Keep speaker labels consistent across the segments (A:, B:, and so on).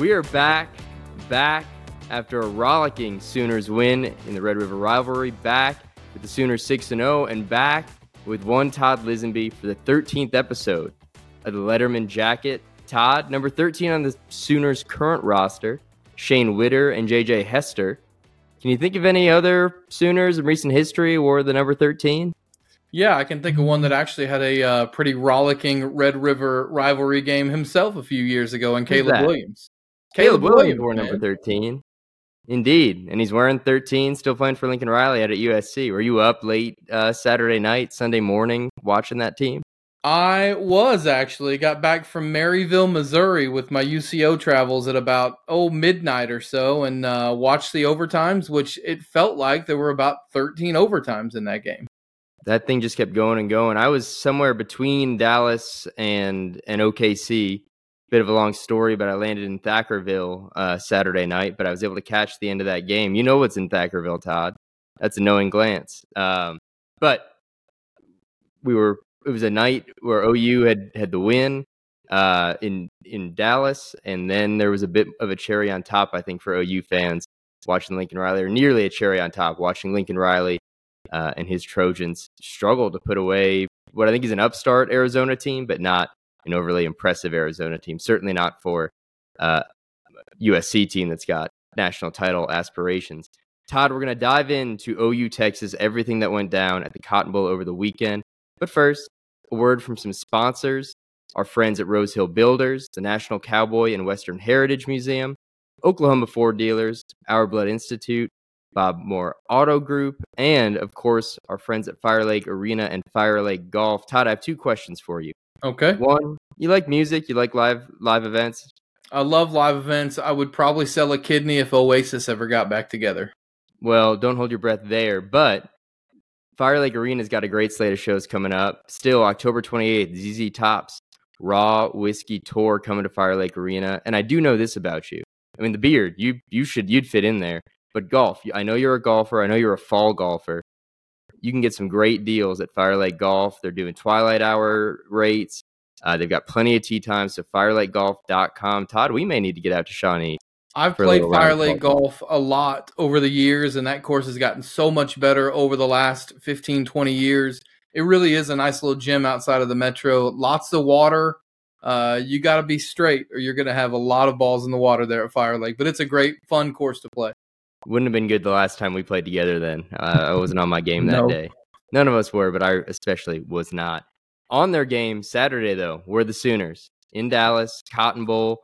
A: We are back, back after a rollicking Sooners win in the Red River rivalry, back with the Sooners 6 0, and back with one Todd Lisenbee for the 13th episode of the Letterman Jacket. Todd, number 13 on the Sooners' current roster, Shane Whitter and JJ Hester. Can you think of any other Sooners in recent history wore the number 13?
B: Yeah, I can think of one that actually had a uh, pretty rollicking Red River rivalry game himself a few years ago, and Caleb? Williams.
A: Caleb, Williams wore number 13. Indeed. And he's wearing 13, still playing for Lincoln Riley out at USC. Were you up late uh, Saturday night, Sunday morning watching that team?
B: I was actually got back from Maryville, Missouri with my UCO travels at about oh midnight or so and uh, watched the overtimes, which it felt like there were about 13 overtimes in that game.
A: That thing just kept going and going. I was somewhere between Dallas and and OKC. Bit of a long story, but I landed in Thackerville uh, Saturday night. But I was able to catch the end of that game. You know what's in Thackerville, Todd? That's a knowing glance. Um, but we were it was a night where OU had had the win uh, in in Dallas, and then there was a bit of a cherry on top, I think, for OU fans watching Lincoln Riley, or nearly a cherry on top, watching Lincoln Riley uh, and his Trojans struggle to put away what I think is an upstart Arizona team, but not an overly impressive Arizona team. Certainly not for uh, USC team that's got national title aspirations. Todd, we're going to dive into OU Texas, everything that went down at the Cotton Bowl over the weekend. But first, a word from some sponsors our friends at Rose Hill Builders, the National Cowboy and Western Heritage Museum, Oklahoma Ford Dealers, Our Blood Institute, Bob Moore Auto Group, and of course, our friends at Fire Lake Arena and Fire Lake Golf. Todd, I have two questions for you.
B: Okay.
A: One, you like music, you like live live events?
B: I love live events. I would probably sell a kidney if Oasis ever got back together.
A: Well, don't hold your breath there, but Fire Lake Arena's got a great slate of shows coming up. Still, October 28th, ZZ Tops Raw Whiskey Tour coming to Fire Lake Arena. And I do know this about you. I mean, the beard, you you should you'd fit in there. But golf, I know you're a golfer. I know you're a fall golfer. You can get some great deals at Fire Lake Golf. They're doing twilight hour rates. Uh, they've got plenty of tee times. So firelakegolf.com. Todd, we may need to get out to Shawnee
B: I've played Fire Lake golf a lot over the years, and that course has gotten so much better over the last 15, 20 years. It really is a nice little gym outside of the metro. Lots of water. Uh, you got to be straight, or you're going to have a lot of balls in the water there at Fire Lake. But it's a great, fun course to play.
A: Wouldn't have been good the last time we played together then. Uh, I wasn't on my game that
B: No.
A: day. None of us were, but I especially was not. On their game Saturday, though, were the Sooners in Dallas, Cotton Bowl.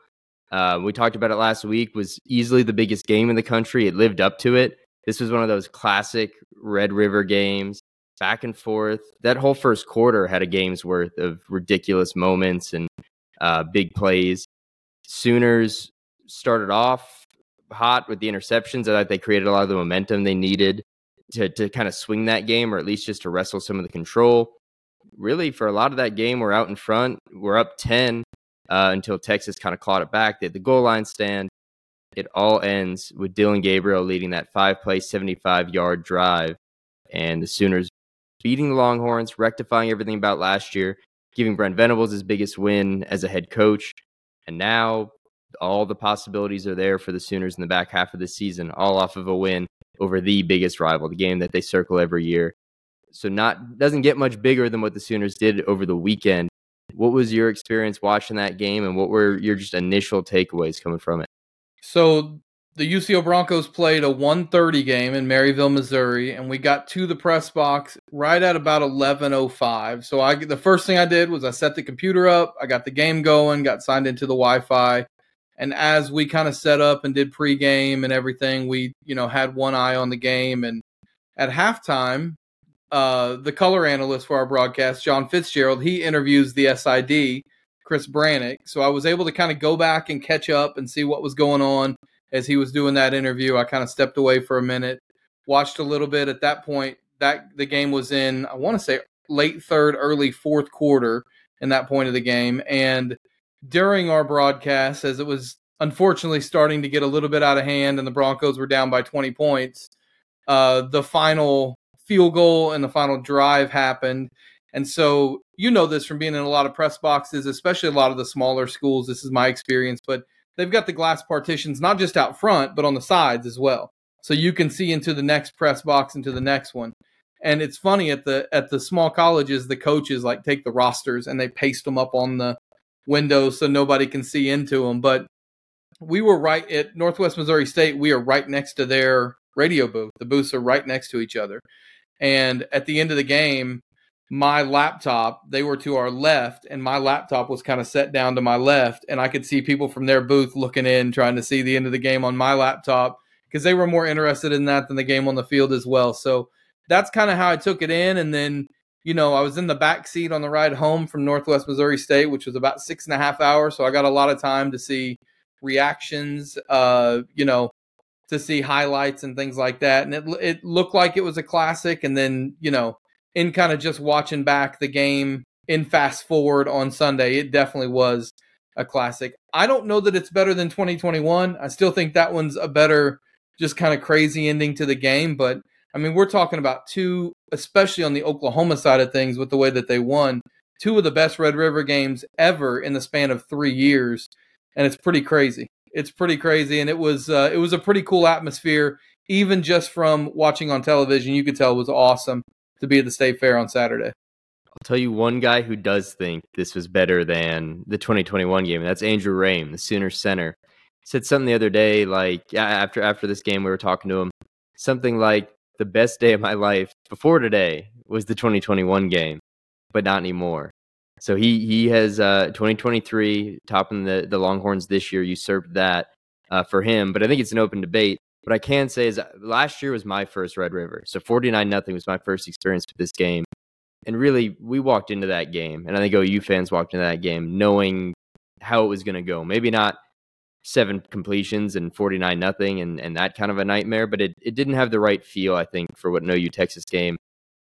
A: Uh, we talked about it last week, was easily the biggest game in the country. It lived up to it. This was one of those classic Red River games, back and forth. That whole first quarter had a game's worth of ridiculous moments and uh, big plays. Sooners started off hot with the interceptions. I thought they created a lot of the momentum they needed to to kind of swing that game, or at least just to wrestle some of the control. Really, for a lot of that game, we're out in front. We're up ten uh, until Texas kind of clawed it back. They had the goal line stand. It all ends with Dillon Gabriel leading that five play, 75 yard drive. And the Sooners beating the Longhorns, rectifying everything about last year, giving Brent Venables his biggest win as a head coach. And now all the possibilities are there for the Sooners in the back half of the season, all off of a win over the biggest rival, the game that they circle every year. So not doesn't get much bigger than what the Sooners did over the weekend. What was your experience watching that game, and what were your just initial takeaways coming from it?
B: So the UCO Broncos played a 1:30 game in Maryville, Missouri, and we got to the press box right at about 11:05. So I the first thing I did was I set the computer up, I got the game going, got signed into the Wi-Fi, and as we kind of set up and did pregame and everything, we you know had one eye on the game. And at halftime, uh, the color analyst for our broadcast, John Fitzgerald, he interviews the SID, Chris Brannick. So I was able to kind of go back and catch up and see what was going on as he was doing that interview. I kind of stepped away for a minute, watched a little bit. At that point, that the game was in, I want to say late third, early fourth quarter in that point of the game. And during our broadcast, as it was unfortunately starting to get a little bit out of hand and the Broncos were down by 20 points, uh, the final field goal and the final drive happened. And so you know this from being in a lot of press boxes, especially a lot of the smaller schools. This is my experience, but they've got the glass partitions not just out front, but on the sides as well. So you can see into the next press box, into the next one. And it's funny at the at the small colleges, the coaches like take the rosters and they paste them up on the windows so nobody can see into them. But we were right at Northwest Missouri State. We are right next to their radio booth. The booths are right next to each other. And at the end of the game, my laptop, they were to our left, and my laptop was kind of set down to my left. And I could see people from their booth looking in, trying to see the end of the game on my laptop because they were more interested in that than the game on the field as well. So that's kind of how I took it in. And then, you know, I was in the back seat on the ride home from Northwest Missouri State, which was about six and a half hours. So I got a lot of time to see reactions, uh, you know, to see highlights and things like that. And it, it looked like it was a classic. And then, you know, in kind of just watching back the game in fast forward on Sunday, it definitely was a classic. I don't know that it's better than 2021. I still think that one's a better, just kind of crazy ending to the game. But I mean, we're talking about two, especially on the Oklahoma side of things with the way that they won, two of the best Red River games ever in the span of three years. And it's pretty crazy. It's pretty crazy. And it was, uh, it was a pretty cool atmosphere. Even just from watching on television, you could tell it was awesome to be at the state fair on Saturday.
A: I'll tell you one guy who does think this was better than the 2021 game, and that's Andrew Raym, the Sooner center. Said something the other day, like after after this game, we were talking to him, something like the best day of my life before today was the 2021 game, but not anymore. So he he has uh, 2023 topping the the Longhorns this year usurped that uh, for him. But I think it's an open debate. What I can say is uh, last year was my first Red River. So 49 nothing was my first experience with this game. And really, we walked into that game, and I think OU fans walked into that game knowing how it was going to go. Maybe not seven completions and 49 nothing and, and that kind of a nightmare, but it, it didn't have the right feel, I think, for what an OU Texas game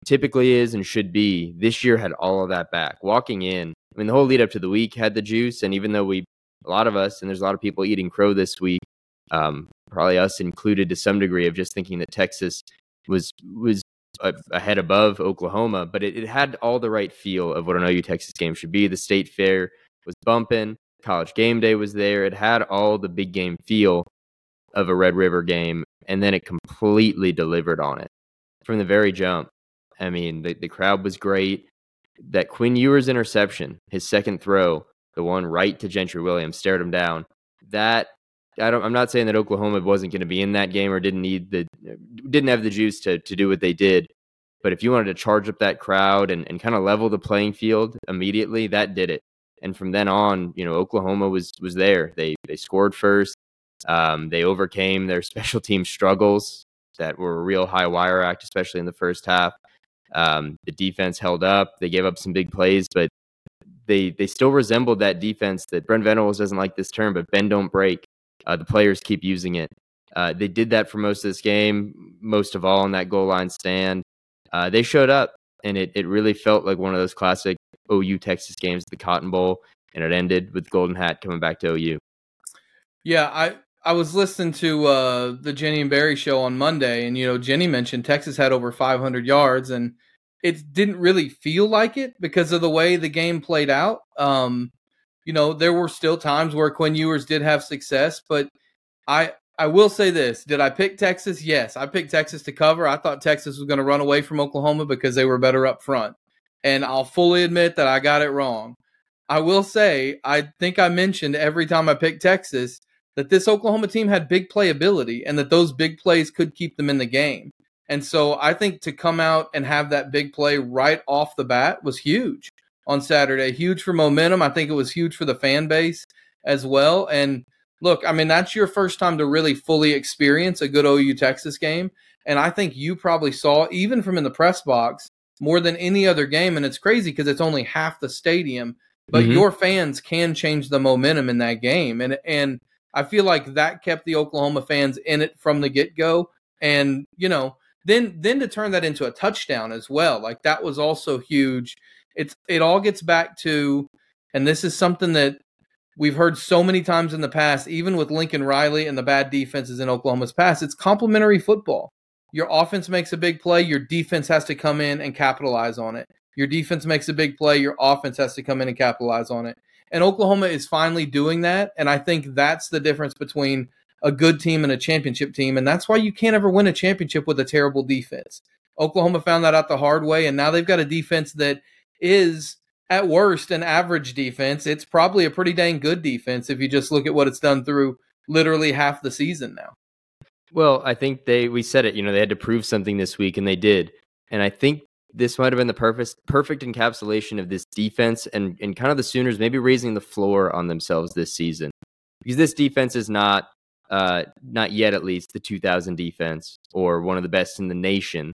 A: typically is and should be. This year had all of that back. Walking in, I mean, the whole lead up to the week had the juice. And even though we, a lot of us, and there's a lot of people eating crow this week, um, probably us included to some degree of just thinking that Texas was was a head above Oklahoma, but it, it, had all the right feel of what an OU Texas game should be. The state fair was bumping, college game day was there. It had all the big game feel of a Red River game, and then it completely delivered on it from the very jump. I mean, the, the crowd was great. That Quinn Ewers interception, his second throw, the one right to Gentry Williams, stared him down. That I don't. I'm not saying that Oklahoma wasn't going to be in that game or didn't need the didn't have the juice to to do what they did. But if you wanted to charge up that crowd and, and kind of level the playing field immediately, that did it. And from then on, you know, Oklahoma was was there. They they scored first. Um, they overcame their special team struggles that were a real high wire act, especially in the first half. Um, the defense held up. They gave up some big plays, but they they still resembled that defense that Brent Venables doesn't like this term, but bend don't break. Uh, the players keep using it. Uh, they did that for most of this game, most of all on that goal line stand. Uh, they showed up, and it, it really felt like one of those classic OU Texas games, the Cotton Bowl, and it ended with Golden Hat coming back to OU.
B: Yeah, I I was listening to uh, the Jenny and Barry show on Monday, and you know Jenny mentioned Texas had over 500 yards, and it didn't really feel like it because of the way the game played out. Um, you know, there were still times where Quinn Ewers did have success, but I I will say this: Did I pick Texas? Yes, I picked Texas to cover. I thought Texas was going to run away from Oklahoma because they were better up front, and I'll fully admit that I got it wrong. I will say I think I mentioned every time I picked Texas that this Oklahoma team had big playability and that those big plays could keep them in the game. And so I think to come out and have that big play right off the bat was huge on Saturday. Huge for momentum. I think it was huge for the fan base as well. And look, I mean, that's your first time to really fully experience a good OU Texas game. And I think you probably saw, even from in the press box, more than any other game. And it's crazy because it's only half the stadium, but mm-hmm. your fans can change the momentum in that game. And, and, I feel like that kept the Oklahoma fans in it from the get go. And, you know, then then to turn that into a touchdown as well, like that was also huge it's it all gets back to and this is something that we've heard so many times in the past, even with Lincoln Riley and the bad defenses in Oklahoma's past, it's complementary football. Your offense makes a big play, your defense has to come in and capitalize on it. Your defense makes a big play, your offense has to come in and capitalize on it. And Oklahoma is finally doing that. And I think that's the difference between a good team and a championship team. And that's why you can't ever win a championship with a terrible defense. Oklahoma found that out the hard way. And now they've got a defense that is, at worst, an average defense. It's probably a pretty dang good defense if you just look at what it's done through literally half the season now.
A: Well, I think they we said it, you know, they had to prove something this week and they did. And I think this might have been the perfect perfect encapsulation of this defense and, and kind of the Sooners maybe raising the floor on themselves this season. Because this defense is not uh not yet at least the 2000 defense or one of the best in the nation.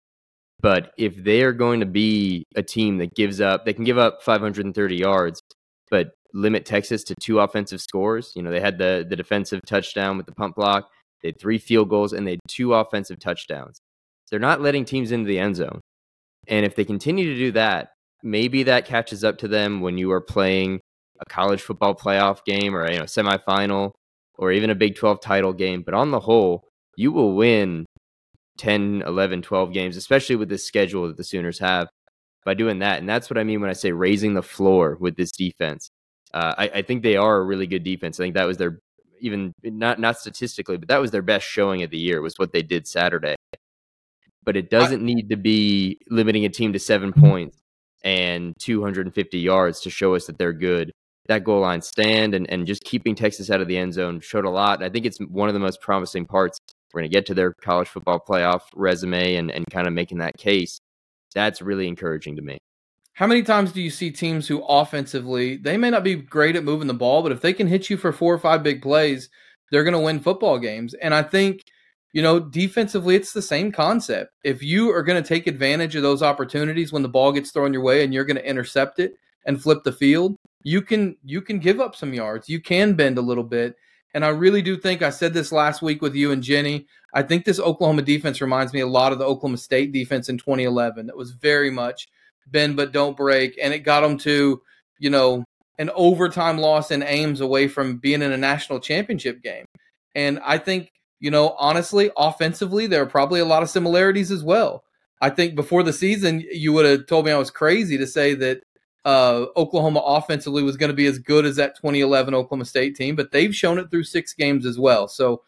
A: But if they are going to be a team that gives up, they can give up 530 yards, but limit Texas to two offensive scores. You know, they had the the defensive touchdown with the pump block, they had three field goals, and they had two offensive touchdowns. They're not letting teams into the end zone. And if they continue to do that, maybe that catches up to them when you are playing a college football playoff game or you know semifinal or even a Big 12 title game. But on the whole, you will win 10, 11, 12 games, especially with this schedule that the Sooners have by doing that. And that's what I mean when I say raising the floor with this defense. Uh, I, I, think they are a really good defense. I think that was their even not not statistically, but that was their best showing of the year was what they did Saturday. But it doesn't need to be limiting a team to seven points and 250 yards to show us that they're good. That goal line stand and, and just keeping Texas out of the end zone showed a lot. I think it's one of the most promising parts. We're going to get to their college football playoff resume and, and kind of making that case. That's really encouraging to me.
B: How many times do you see teams who offensively, they may not be great at moving the ball, but if they can hit you for four or five big plays, they're going to win football games. And I think, you know, defensively, it's the same concept. If you are going to take advantage of those opportunities when the ball gets thrown your way and you're going to intercept it and flip the field, you can you can give up some yards. You can bend a little bit. And I really do think I said this last week with you and Jenny. I think this Oklahoma defense reminds me a lot of the Oklahoma State defense in 2011. That was very much bend but don't break, and it got them to you know an overtime loss in Ames away from being in a national championship game. And I think you know honestly, offensively, there are probably a lot of similarities as well. I think before the season, you would have told me I was crazy to say that uh, Oklahoma offensively was going to be as good as that 2011 Oklahoma State team, but they've shown it through six games as well. So,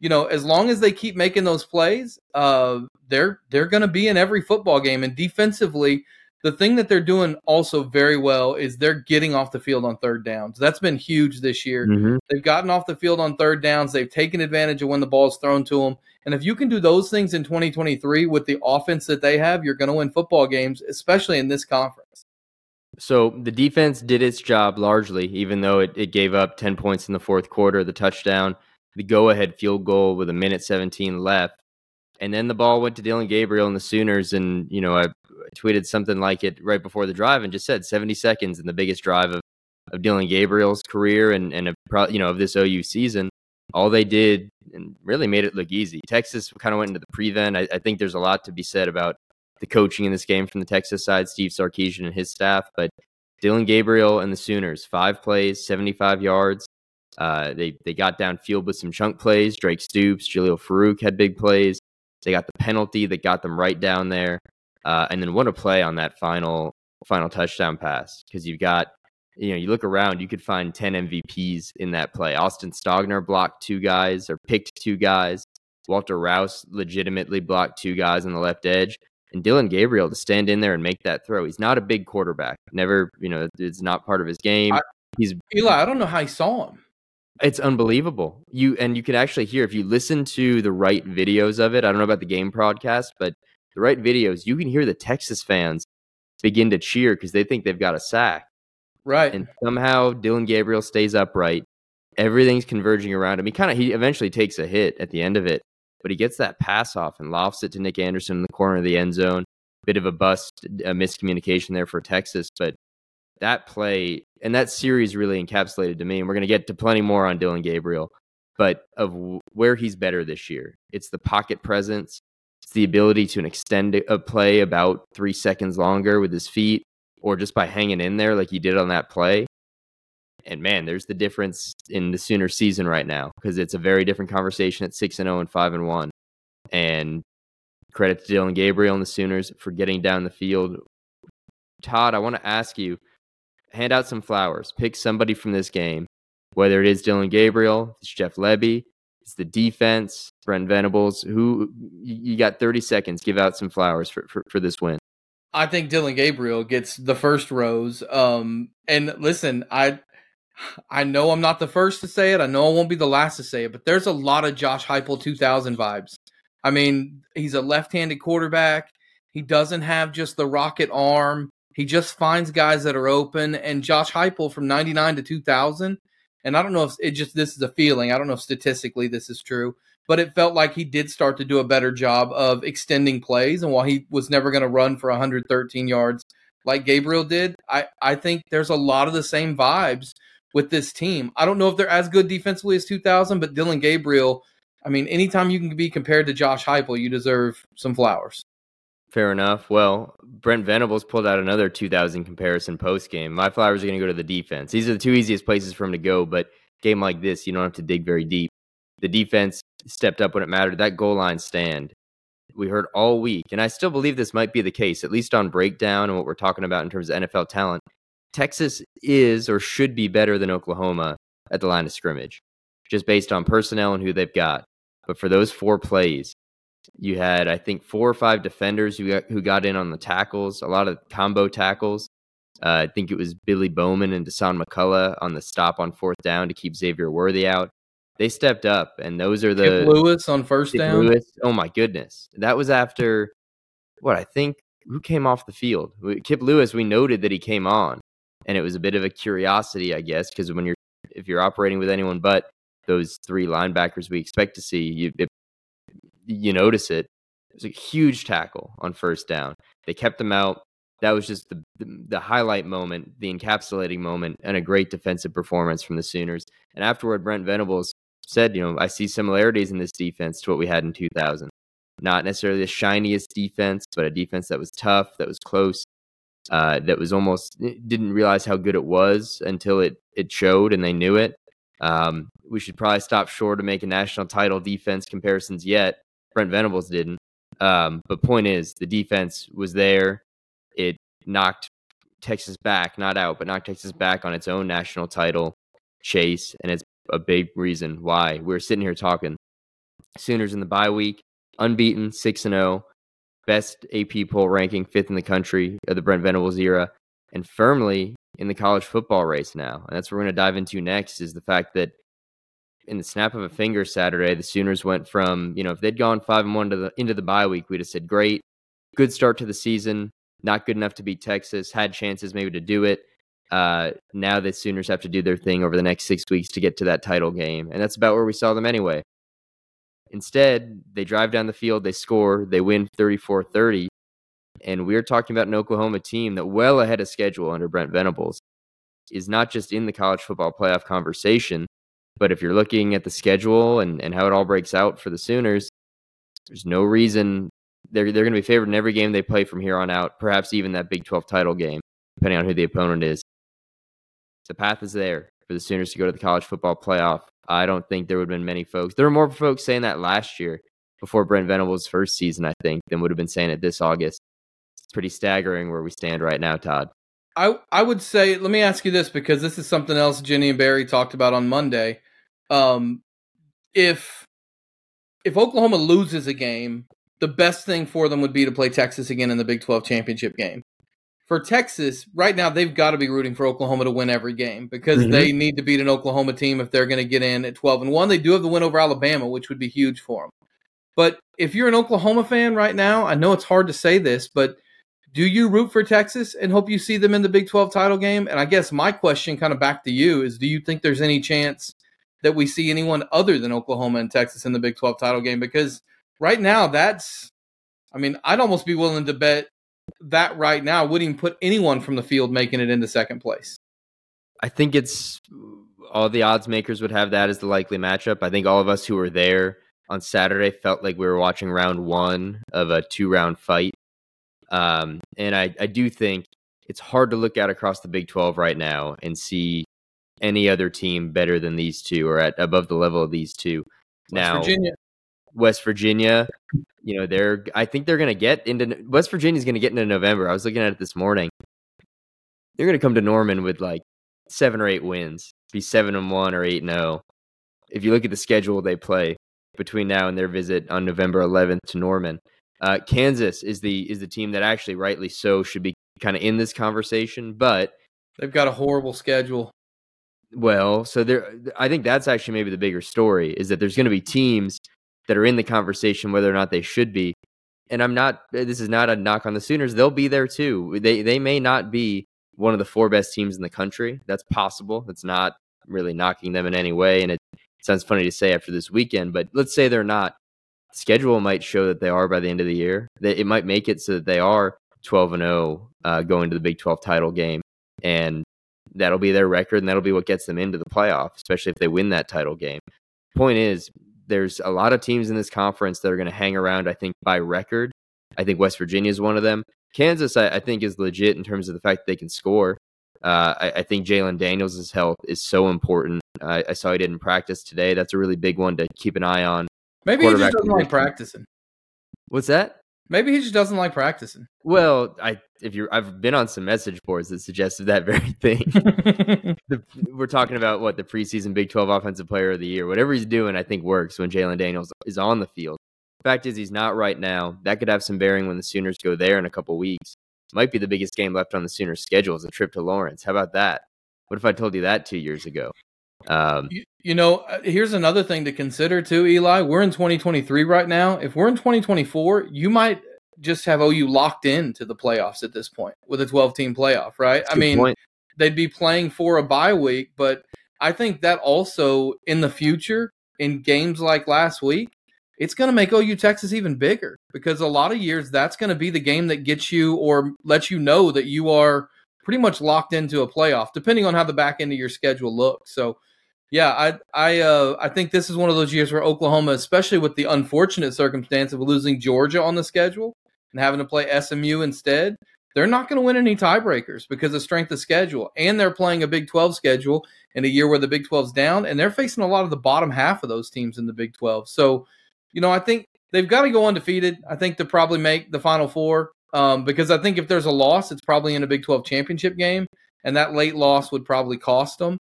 B: you know, as long as they keep making those plays, uh, they're they're going to be in every football game. And defensively, the thing that they're doing also very well is they're getting off the field on third downs. That's been huge this year. Mm-hmm. They've gotten off the field on third downs. They've taken advantage of when the ball's thrown to them. And if you can do those things in 2023 with the offense that they have, you're going to win football games, especially in this conference.
A: So the defense did its job largely, even though it, it gave up 10 points in the fourth quarter, the touchdown, the go ahead field goal with a minute 17 left. And then the ball went to Dillon Gabriel and the Sooners. And, you know, I tweeted something like it right before the drive and just said 70 seconds in the biggest drive of, of Dillon Gabriel's career and, and you know, of this OU season. All they did and really made it look easy. Texas kind of went into the prevent. I, I think there's a lot to be said about the coaching in this game from the Texas side, Steve Sarkisian and his staff. But Dillon Gabriel and the Sooners, five plays, 75 yards. Uh, they they got downfield with some chunk plays. Drake Stoops, Jalil Farooq had big plays. They got the penalty that got them right down there. Uh, and then what a play on that final final touchdown pass because you've got you know you look around you could find 10 MVPs in that play. Austin Stogner blocked two guys or picked two guys. Walter Rouse legitimately blocked two guys on the left edge. And Dillon Gabriel to stand in there and make that throw. He's not a big quarterback. Never, you know, it's not part of his game. I, He's
B: Eli. I don't know how he saw him.
A: It's unbelievable. You and you can actually hear if you listen to the right videos of it. I don't know about the game broadcast, but the right videos, you can hear the Texas fans begin to cheer because they think they've got a sack.
B: Right.
A: And somehow Dillon Gabriel stays upright. Everything's converging around him. He kind of he eventually takes a hit at the end of it, but he gets that pass off and lofts it to Nick Anderson in the corner of the end zone. Bit of a bust, a miscommunication there for Texas, but that play and that series really encapsulated to me. And we're going to get to plenty more on Dillon Gabriel, but of where he's better this year, it's the pocket presence. The ability to extend a play about three seconds longer with his feet or just by hanging in there like he did on that play. And man, there's the difference in the Sooner season right now because it's a very different conversation at 6 and 0 and 5 and 1. And credit to Dillon Gabriel and the Sooners for getting down the field. Todd, I want to ask you hand out some flowers. Pick somebody from this game, whether it is Dillon Gabriel, it's Jeff Lebby, it's the defense, Brent Venables. Who you got 30 seconds. Give out some flowers for, for, for this win.
B: I think Dillon Gabriel gets the first rose. Um, and listen, I I know I'm not the first to say it. I know I won't be the last to say it, but there's a lot of Josh Heupel 2000 vibes. I mean, he's a left-handed quarterback. He doesn't have just the rocket arm. He just finds guys that are open. And Josh Heupel from 99 to 2000, and I don't know if it just this is a feeling. I don't know if statistically this is true, but it felt like he did start to do a better job of extending plays. And while he was never going to run for 113 yards like Gabriel did, I, I think there's a lot of the same vibes with this team. I don't know if they're as good defensively as 2000, but Dillon Gabriel, I mean, anytime you can be compared to Josh Heupel, you deserve some flowers.
A: Fair enough. Well, Brent Venables pulled out another 2000 comparison post game. My flowers are going to go to the defense. These are the two easiest places for him to go, but game like this, you don't have to dig very deep. The defense stepped up when it mattered. That goal line stand, we heard all week, and I still believe this might be the case, at least on breakdown and what we're talking about in terms of NFL talent. Texas is or should be better than Oklahoma at the line of scrimmage, just based on personnel and who they've got. But for those four plays, you had I think four or five defenders who got, who got in on the tackles, a lot of combo tackles. Uh, I think it was Billy Bowman and Dasan McCullough on the stop on fourth down to keep Xavier Worthy out. They stepped up, and those are the
B: Kip Lewis on first
A: Kip
B: down.
A: Lewis. Oh my goodness, that was after what I think. Who came off the field? Kip Lewis. We noted that he came on, and it was a bit of a curiosity, I guess, because when you're if you're operating with anyone but those three linebackers we expect to see, you it, you notice it. It was a huge tackle on first down. They kept them out. That was just the, the, the highlight moment, the encapsulating moment, and a great defensive performance from the Sooners. And afterward, Brent Venables said, you know, I see similarities in this defense to what we had in 2000. Not necessarily the shiniest defense, but a defense that was tough, that was close, uh, that was almost eh, didn't realize how good it was until it it showed and they knew it. Um, we should probably stop short of making national title defense comparisons yet. Brent Venables didn't. Um, but point is, the defense was there. It knocked Texas back, not out, but knocked Texas back on its own national title chase, and it's a big reason why we're sitting here talking. Sooners in the bye week, unbeaten, six and zero, best AP poll ranking, fifth in the country of the Brent Venables era, and firmly in the college football race now. And that's what we're going to dive into next is the fact that in the snap of a finger Saturday, the Sooners went from, you know, if they'd gone five and one to the into the bye week, we'd have said, Great, good start to the season, not good enough to beat Texas, had chances maybe to do it. Uh, now the Sooners have to do their thing over the next six weeks to get to that title game. And that's about where we saw them anyway. Instead, they drive down the field, they score, they win 34 30. And we're talking about an Oklahoma team that, well ahead of schedule under Brent Venables, is not just in the college football playoff conversation, but if you're looking at the schedule and, and how it all breaks out for the Sooners, there's no reason they're, they're going to be favored in every game they play from here on out, perhaps even that Big 12 title game, depending on who the opponent is. The path is there for the Sooners to go to the college football playoff. I don't think there would have been many folks. There were more folks saying that last year before Brent Venables' first season, I think, than would have been saying it this August It's pretty staggering where we stand right now, Todd.
B: I I would say let me ask you this because this is something else Jenny and Barry talked about on Monday. Um, if if Oklahoma loses a game, the best thing for them would be to play Texas again in the Big 12 championship game. For Texas, right now they've got to be rooting for Oklahoma to win every game because mm-hmm. they need to beat an Oklahoma team if they're going to get in at 12 and 1. They do have the win over Alabama, which would be huge for them. But if you're an Oklahoma fan right now, I know it's hard to say this, but do you root for Texas and hope you see them in the Big 12 title game? And I guess my question, kind of back to you, is do you think there's any chance that we see anyone other than Oklahoma and Texas in the Big 12 title game? Because right now, that's, I mean, I'd almost be willing to bet that right now wouldn't even put anyone from the field making it into second place.
A: I think it's all the odds makers would have that as the likely matchup. I think all of us who were there on Saturday felt like we were watching round one of a two round fight um, and I, I do think it's hard to look out across the Big 12 right now and see any other team better than these two or at above the level of these two.
B: West now, Virginia.
A: West Virginia, you know, they're I think they're going to get into West Virginia's going to get into November. I was looking at it this morning. they're going to come to Norman with like seven or eight wins, be seven and one or eight and zero. If you look at the schedule they play between now and their visit on November 11th to Norman, uh, Kansas is the is the team that actually, rightly so, should be kind of in this conversation, but
B: they've got a horrible schedule.
A: Well, so there, I think that's actually maybe the bigger story is that there's going to be teams that are in the conversation whether or not they should be. And I'm not. This is not a knock on the Sooners. They'll be there too. They they may not be one of the four best teams in the country. That's possible. That's not really knocking them in any way. And it sounds funny to say after this weekend, but let's say they're not. Schedule might show that they are by the end of the year. That It might make it so that they are 12 and 0 uh, going to the Big 12 title game, and that'll be their record, and that'll be what gets them into the playoff, especially if they win that title game. Point is, there's a lot of teams in this conference that are going to hang around. I think by record, I think West Virginia is one of them. Kansas, I, I, think, is legit in terms of the fact that they can score. Uh, I, I, think Jalon Daniels' health is so important. I, I, saw he didn't practice today. That's a really big one to keep an eye on.
B: Maybe he just doesn't like practicing.
A: What's that?
B: Maybe he just doesn't like practicing.
A: Well, I if you're I've been on some message boards that suggested that very thing. the, we're talking about what the preseason Big 12 offensive player of the year. Whatever he's doing, I think works when Jalon Daniels is on the field. Fact is, he's not right now. That could have some bearing when the Sooners go there in a couple weeks. Might be the biggest game left on the Sooners' schedule is a trip to Lawrence. How about that? What if I told you that two years ago?
B: Um, you, you, know, uh, here's another thing to consider too, Eli. We're in 2023 right now. If we're in 2024, you might just have OU locked in to the playoffs at this point with a 12 team playoff, right? I mean, point. they'd be playing for a bye week, but I think that also in the future, in games like last week, it's going to make OU Texas even bigger because a lot of years that's going to be the game that gets you or lets you know that you are pretty much locked into a playoff, depending on how the back end of your schedule looks. So, yeah, I I uh, I think this is one of those years where Oklahoma, especially with the unfortunate circumstance of losing Georgia on the schedule and having to play SMU instead, they're not going to win any tiebreakers because of strength of schedule, and they're playing a Big 12 schedule in a year where the Big 12's down, and they're facing a lot of the bottom half of those teams in the Big 12. So you know, I think they've got to go undefeated. I think to probably make the Final Four um, because I think if there's a loss, it's probably in a Big 12 championship game, and that late loss would probably cost them.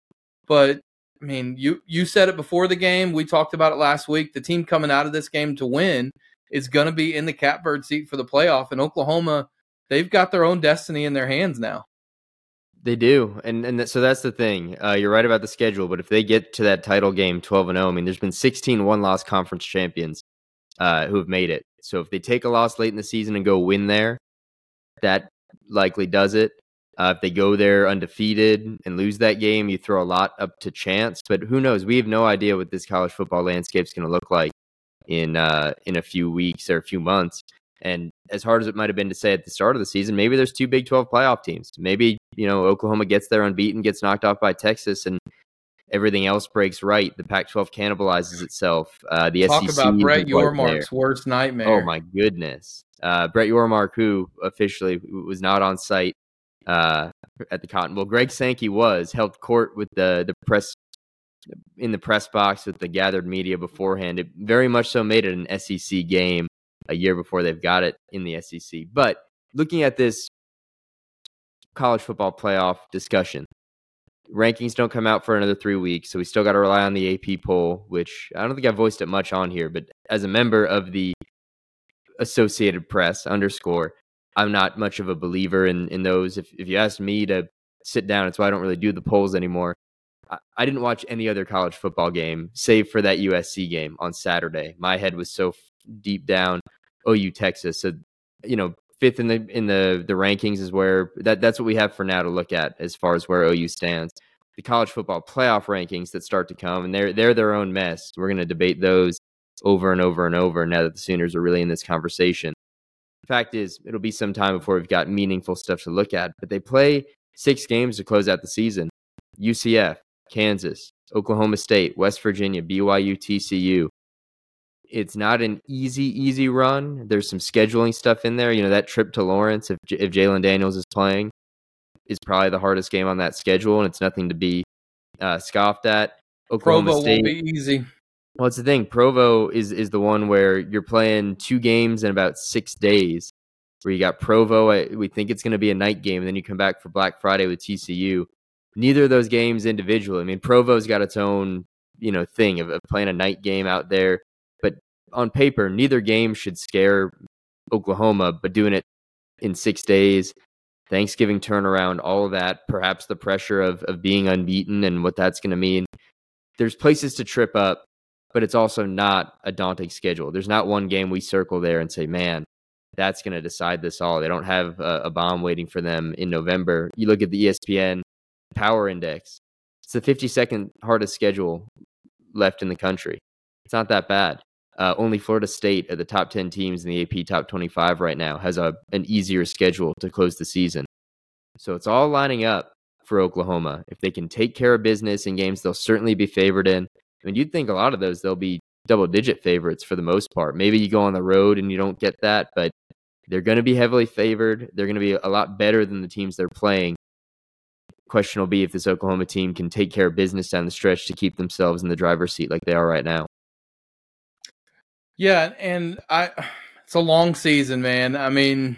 B: But I mean, you you said it before the game. We talked about it last week. The team coming out of this game to win is going to be in the catbird seat for the playoff. And Oklahoma, they've got their own destiny in their hands now.
A: They do, and and so that's the thing. Uh, you're right about the schedule, but if they get to that title game, 12 and 0, I mean, there's been 16 one-loss conference champions uh, who have made it. So if they take a loss late in the season and go win there, that likely does it. Uh, if they go there undefeated and lose that game, you throw a lot up to chance. But who knows? We have no idea what this college football landscape is going to look like in uh, in a few weeks or a few months. And as hard as it might have been to say at the start of the season, maybe there's two Big 12 playoff teams. Maybe, you know, Oklahoma gets there unbeaten, gets knocked off by Texas, and everything else breaks right. The Pac 12 cannibalizes itself. Uh, the
B: Talk
A: SEC
B: about Brett Yormark's worst nightmare.
A: Oh, my goodness. Uh, Brett Yormark, who officially was not on site uh, at the Cotton Bowl, Greg Sankey was, held court with the, the press in the press box with the gathered media beforehand. It very much so made it an SEC game a year before they've got it in the SEC. But looking at this college football playoff discussion, rankings don't come out for another three weeks, so we still got to rely on the AP poll, which I don't think I voiced it much on here, but as a member of the Associated Press underscore, I'm not much of a believer in in those. If if you ask me to sit down, it's why I don't really do the polls anymore. I, I didn't watch any other college football game save for that USC game on Saturday. My head was so deep down OU Texas. So you know, fifth in the in the the rankings is where that that's what we have for now to look at as far as where OU stands. The college football playoff rankings that start to come, and they're they're their own mess. We're going to debate those over and over and over now that the Sooners are really in this conversation. Fact is, it'll be some time before we've got meaningful stuff to look at. But they play six games to close out the season: UCF, Kansas, Oklahoma State, West Virginia, BYU, TCU, it's not an easy, easy run. There's some scheduling stuff in there. You know, that trip to Lawrence, if, if Jalon Daniels is playing, is probably the hardest game on that schedule, and it's nothing to be uh, scoffed at.
B: Oklahoma Provo State, won't be easy.
A: Well, it's the thing. Provo is is the one where you're playing two games in about six days, where you got Provo. We think it's going to be a night game, and then you come back for Black Friday with TCU. Neither of those games individually. I mean, Provo's got its own you know thing of, of playing a night game out there, but on paper, neither game should scare Oklahoma. But doing it in six days, Thanksgiving turnaround, all of that, perhaps the pressure of of being unbeaten and what that's going to mean. There's places to trip up, but it's also not a daunting schedule. There's not one game we circle there and say, man, that's going to decide this all. They don't have a, a, bomb waiting for them in November. You look at the ESPN Power Index; it's the 52nd hardest schedule left in the country. It's not that bad. Uh, only Florida State at the top 10 teams in the AP top 25 right now has a an easier schedule to close the season. So it's all lining up for Oklahoma. If they can take care of business in games, they'll certainly be favored in. I mean, you'd think a lot of those they'll be double digit favorites for the most part. Maybe you go on the road and you don't get that, but they're going to be heavily favored. They're going to be a lot better than the teams they're playing. Question will be if this Oklahoma team can take care of business down the stretch to keep themselves in the driver's seat like they are right now.
B: Yeah, and I it's a long season, man. I mean,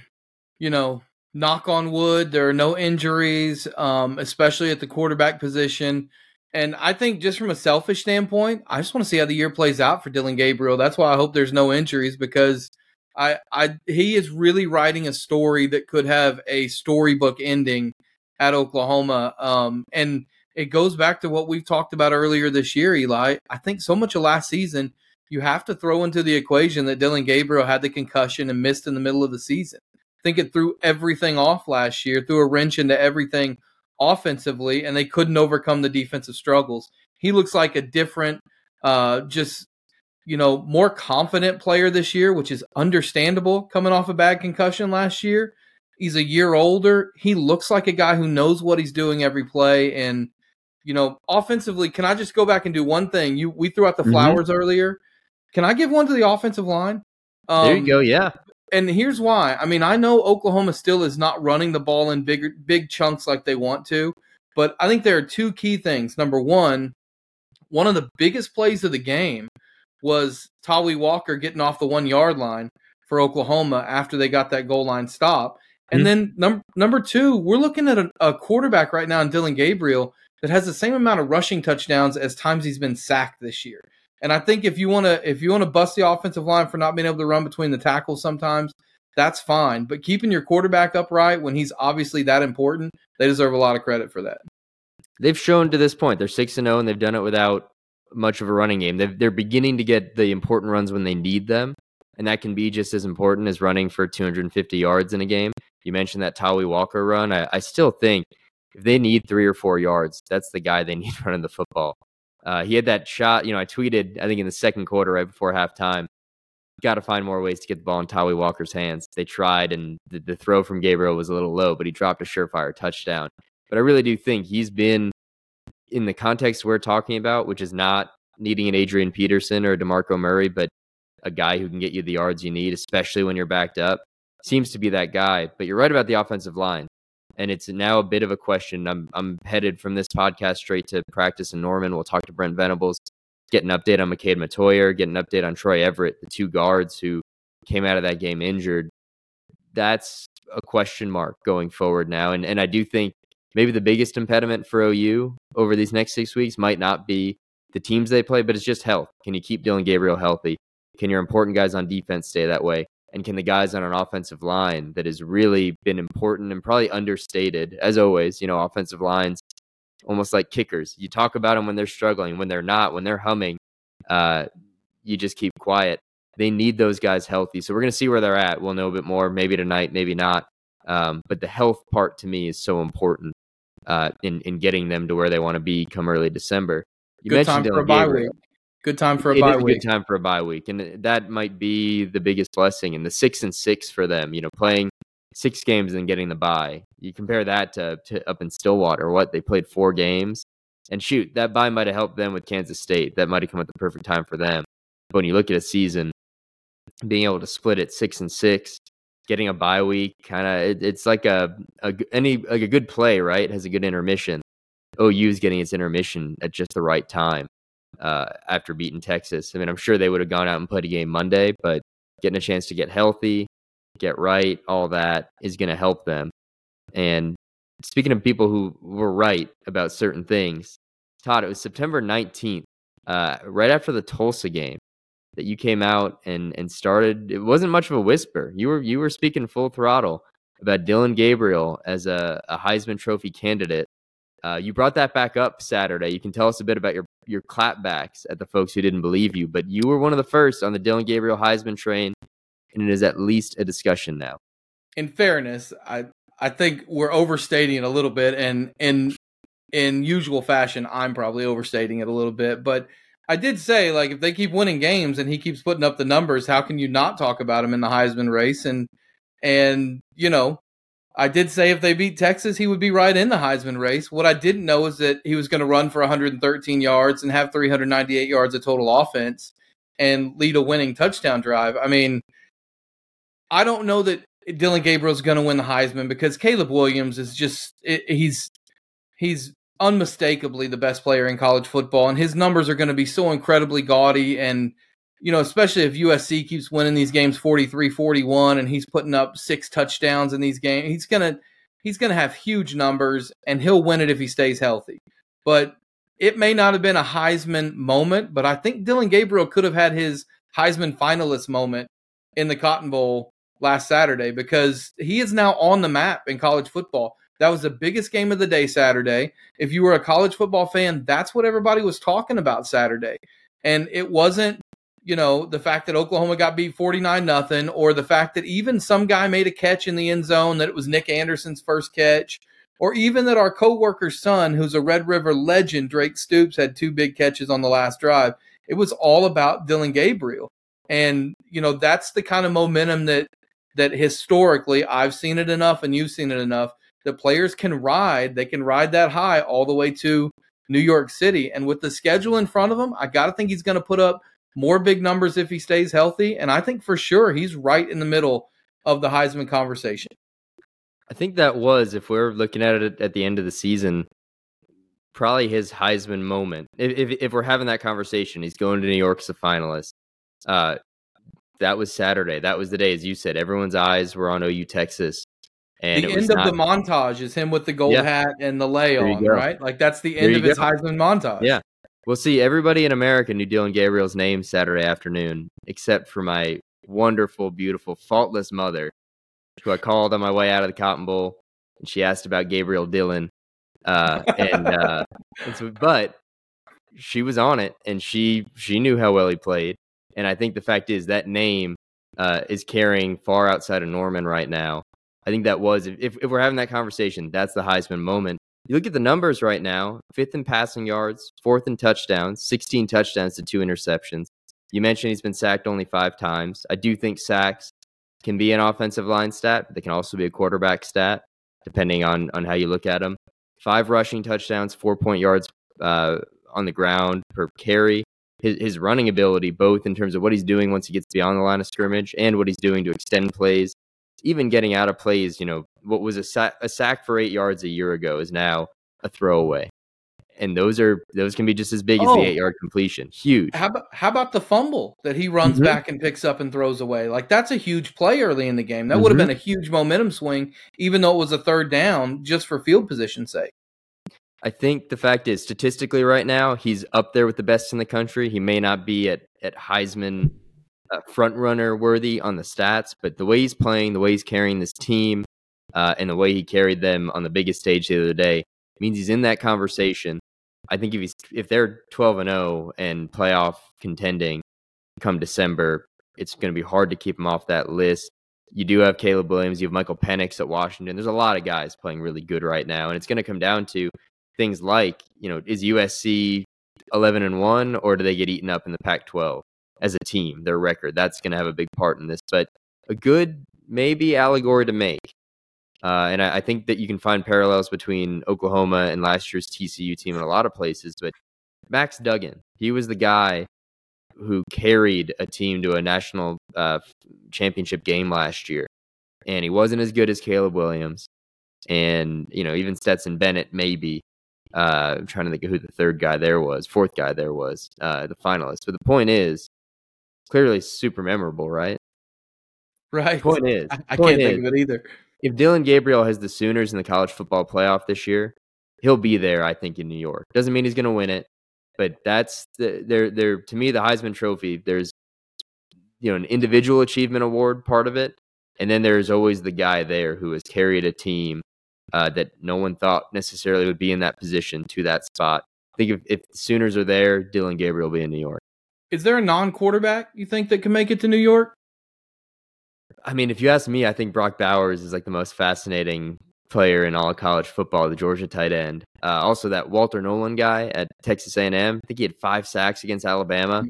B: you know, knock on wood, there are no injuries, um, especially at the quarterback position. And I think just from a selfish standpoint, I just want to see how the year plays out for Dillon Gabriel. That's why I hope there's no injuries because I, I he is really writing a story that could have a storybook ending at Oklahoma. Um, and it goes back to what we've talked about earlier this year, Eli. I think so much of last season, you have to throw into the equation that Dillon Gabriel had the concussion and missed in the middle of the season. I think it threw everything off last year, threw a wrench into everything offensively, and they couldn't overcome the defensive struggles. He looks like a different, uh, just you know, more confident player this year, which is understandable coming off a bad concussion last year. He's a year older. He looks like a guy who knows what he's doing every play. And, you know, offensively, can I just go back and do one thing? You we threw out the mm-hmm. flowers earlier. Can I give one to the offensive line?
A: Um, there you go. Yeah
B: and here's why. I mean, I know Oklahoma still is not running the ball in big big chunks like they want to, but I think there are two key things. Number one, one of the biggest plays of the game was Tawee Walker getting off the one yard line for Oklahoma after they got that goal line stop. And mm-hmm. then number number two, we're looking at a, a quarterback right now in Dillon Gabriel that has the same amount of rushing touchdowns as times he's been sacked this year. And I think if you want to if you want to bust the offensive line for not being able to run between the tackles sometimes, that's fine. But keeping your quarterback upright when he's obviously that important, they deserve a lot of credit for that.
A: They've shown to this point they're six and zero, oh, and they've done it without much of a running game. they they're beginning to get the important runs when they need them, and that can be just as important as running for 250 yards in a game. You mentioned that Tawee Walker run. I, I still think if they need three or four yards, that's the guy they need running the football. Uh, he had that shot. You know, I tweeted, I think in the second quarter, right before halftime, got to find more ways to get the ball in Tawee Walker's hands. They tried, and the, the throw from Gabriel was a little low, but he dropped a surefire touchdown. But I really do think he's been in the context we're talking about, which is not needing an Adrian Peterson or a DeMarco Murray, but a guy who can get you the yards you need, especially when you're backed up. Seems to be that guy. But you're right about the offensive line and it's now a bit of a question. I'm I'm headed from this podcast straight to practice in Norman. We'll talk to Brent Venables, get an update on McKade Mettauer, get an update on Troy Everett, the two guards who came out of that game injured. That's a question mark going forward now, and and I do think maybe the biggest impediment for OU over these next six weeks might not be the teams they play, but it's just health. Can you keep Dillon Gabriel healthy? Can your important guys on defense stay that way? And can the guys on an offensive line that has really been important and probably understated as always you know offensive lines almost like kickers. You talk about them when they're struggling when they're not when they're humming uh, you just keep quiet. They need those guys healthy. So we're going to see where they're at. We'll know a bit more maybe tonight maybe not. Um, but the health part to me is so important uh, in in getting them to where they want to be come early december.
B: You Good mentioned time for a bye week. Good time for a it bye week.
A: Good time for a bye week, and that might be the biggest blessing. And the six and six for them, you know, playing six games and getting the bye. You compare that to, to up in Stillwater, what they played four games, and shoot, that bye might have helped them with Kansas State. That might have come at the perfect time for them. But when you look at a season, being able to split it six and six, getting a bye week, kind of, it, it's like a, a any like a good play, right? It has a good intermission. OU is getting its intermission at just the right time uh, after beating Texas. I mean, I'm sure they would have gone out and played a game Monday, but getting a chance to get healthy, get right, all that is going to help them. And speaking of people who were right about certain things, Todd, it was September 19th, uh, right after the Tulsa game, that you came out and and started. It wasn't much of a whisper. You were you were speaking full throttle about Dillon Gabriel as a, a Heisman Trophy candidate. Uh, you brought that back up Saturday. You can tell us a bit about your your clapbacks at the folks who didn't believe you, but you were one of the first on the Dillon Gabriel Heisman train, and it is at least a discussion now.
B: In fairness, I I think we're overstating it a little bit, and in in usual fashion, I'm probably overstating it a little bit. But I did say, like, if they keep winning games and he keeps putting up the numbers, how can you not talk about him in the Heisman race? And and you know, I did say if they beat Texas, he would be right in the Heisman race. What I didn't know is that he was going to run for 113 yards and have 398 yards of total offense and lead a winning touchdown drive. I mean, I don't know that Dillon Gabriel's going to win the Heisman because Caleb Williams is just he's he's unmistakably the best player in college football, and his numbers are going to be so incredibly gaudy. And, you know, especially if USC keeps winning these games 43 41 and he's putting up six touchdowns in these games, he's going to. He's going to have huge numbers and he'll win it if he stays healthy. But it may not have been a Heisman moment, but I think Dillon Gabriel could have had his Heisman finalist moment in the Cotton Bowl last Saturday because he is now on the map in college football. That was the biggest game of the day Saturday. If you were a college football fan, that's what everybody was talking about Saturday. And it wasn't, you know, the fact that Oklahoma got beat 49 nothing or the fact that even some guy made a catch in the end zone that it was Nick Anderson's first catch or even that our co-worker's son who's a Red River legend, Drake Stoops had two big catches on the last drive. It was all about Dillon Gabriel. And, you know, that's the kind of momentum that that historically I've seen it enough and you've seen it enough the players can ride. They can ride that high all the way to New York City. And with the schedule in front of him, I got to think he's going to put up more big numbers if he stays healthy. And I think for sure he's right in the middle of the Heisman conversation.
A: I think that was, if we're looking at it at the end of the season, probably his Heisman moment. If, if, if we're having that conversation, he's going to New York as a finalist. Uh, that was Saturday. That was the day, as you said, everyone's eyes were on OU Texas.
B: And the end of not, the montage is him with the gold yeah. hat and the lay on, right? Like that's the end of his go. Heisman montage.
A: Yeah. We'll see. Everybody in America knew Dillon Gabriel's name Saturday afternoon, except for my wonderful, beautiful, faultless mother, who I called on my way out of the Cotton Bowl, and she asked about Gabriel Dillon. Uh, and, uh, and so, but she was on it, and she she knew how well he played. And I think the fact is that name uh, is carrying far outside of Norman right now. I think that was if if we're having that conversation, that's the Heisman moment. You look at the numbers right now: fifth in passing yards, fourth in touchdowns, 16 touchdowns to two interceptions. You mentioned he's been sacked only five times. I do think sacks can be an offensive line stat, but they can also be a quarterback stat, depending on on how you look at them. Five rushing touchdowns, four point yards uh, on the ground per carry. His, his running ability, both in terms of what he's doing once he gets beyond the line of scrimmage and what he's doing to extend plays even getting out of plays, you know, what was a, sa- a sack for eight yards a year ago is now a throwaway. And those are those can be just as big as oh, the eight yard completion. Huge.
B: How about how about the fumble that he runs mm-hmm. back and picks up and throws away? Like that's a huge play early in the game. That mm-hmm. would have been a huge momentum swing, even though it was a third down, just for field position sake.
A: I think the fact is, statistically, right now, he's up there with the best in the country. He may not be at, at Heisman front runner worthy on the stats, but the way he's playing, the way he's carrying this team, uh, and the way he carried them on the biggest stage the other day means he's in that conversation. I think if he's if they're twelve and zero and playoff contending come December, it's going to be hard to keep him off that list. You do have Caleb Williams, you have Michael Penix at Washington. There's a lot of guys playing really good right now, and it's going to come down to things like you know is USC eleven and one or do they get eaten up in the Pac-12? As a team, their record. That's going to have a big part in this. But a good, maybe allegory to make. Uh, and I, I, think that you can find parallels between Oklahoma and last year's TCU team in a lot of places. But Max Duggan, he was the guy who carried a team to a national uh, championship game last year. And he wasn't as good as Caleb Williams. And, you know, even Stetson Bennett, maybe. Uh, I'm trying to think of who the third guy there was, fourth guy there was, uh, the finalist. But the point is, clearly super memorable, right?
B: Right.
A: Point is,
B: I, I
A: point
B: can't
A: is,
B: think of it either.
A: if Dillon Gabriel has the Sooners in the college football playoff this year, he'll be there. I think in New York doesn't mean he's going to win it, but that's the there there to me the Heisman Trophy. There's you know an individual achievement award part of it, and then there's always the guy there who has carried a team uh, that no one thought necessarily would be in that position to that spot. I think if, if the Sooners are there, Dillon Gabriel will be in New York.
B: Is there a non-quarterback you think that can make it to New York?
A: I mean, if you ask me, I think Brock Bowers is like the most fascinating player in all of college football, the Georgia tight end. Uh, also, that Walter Nolen guy at Texas A&M. I think he had five sacks against Alabama,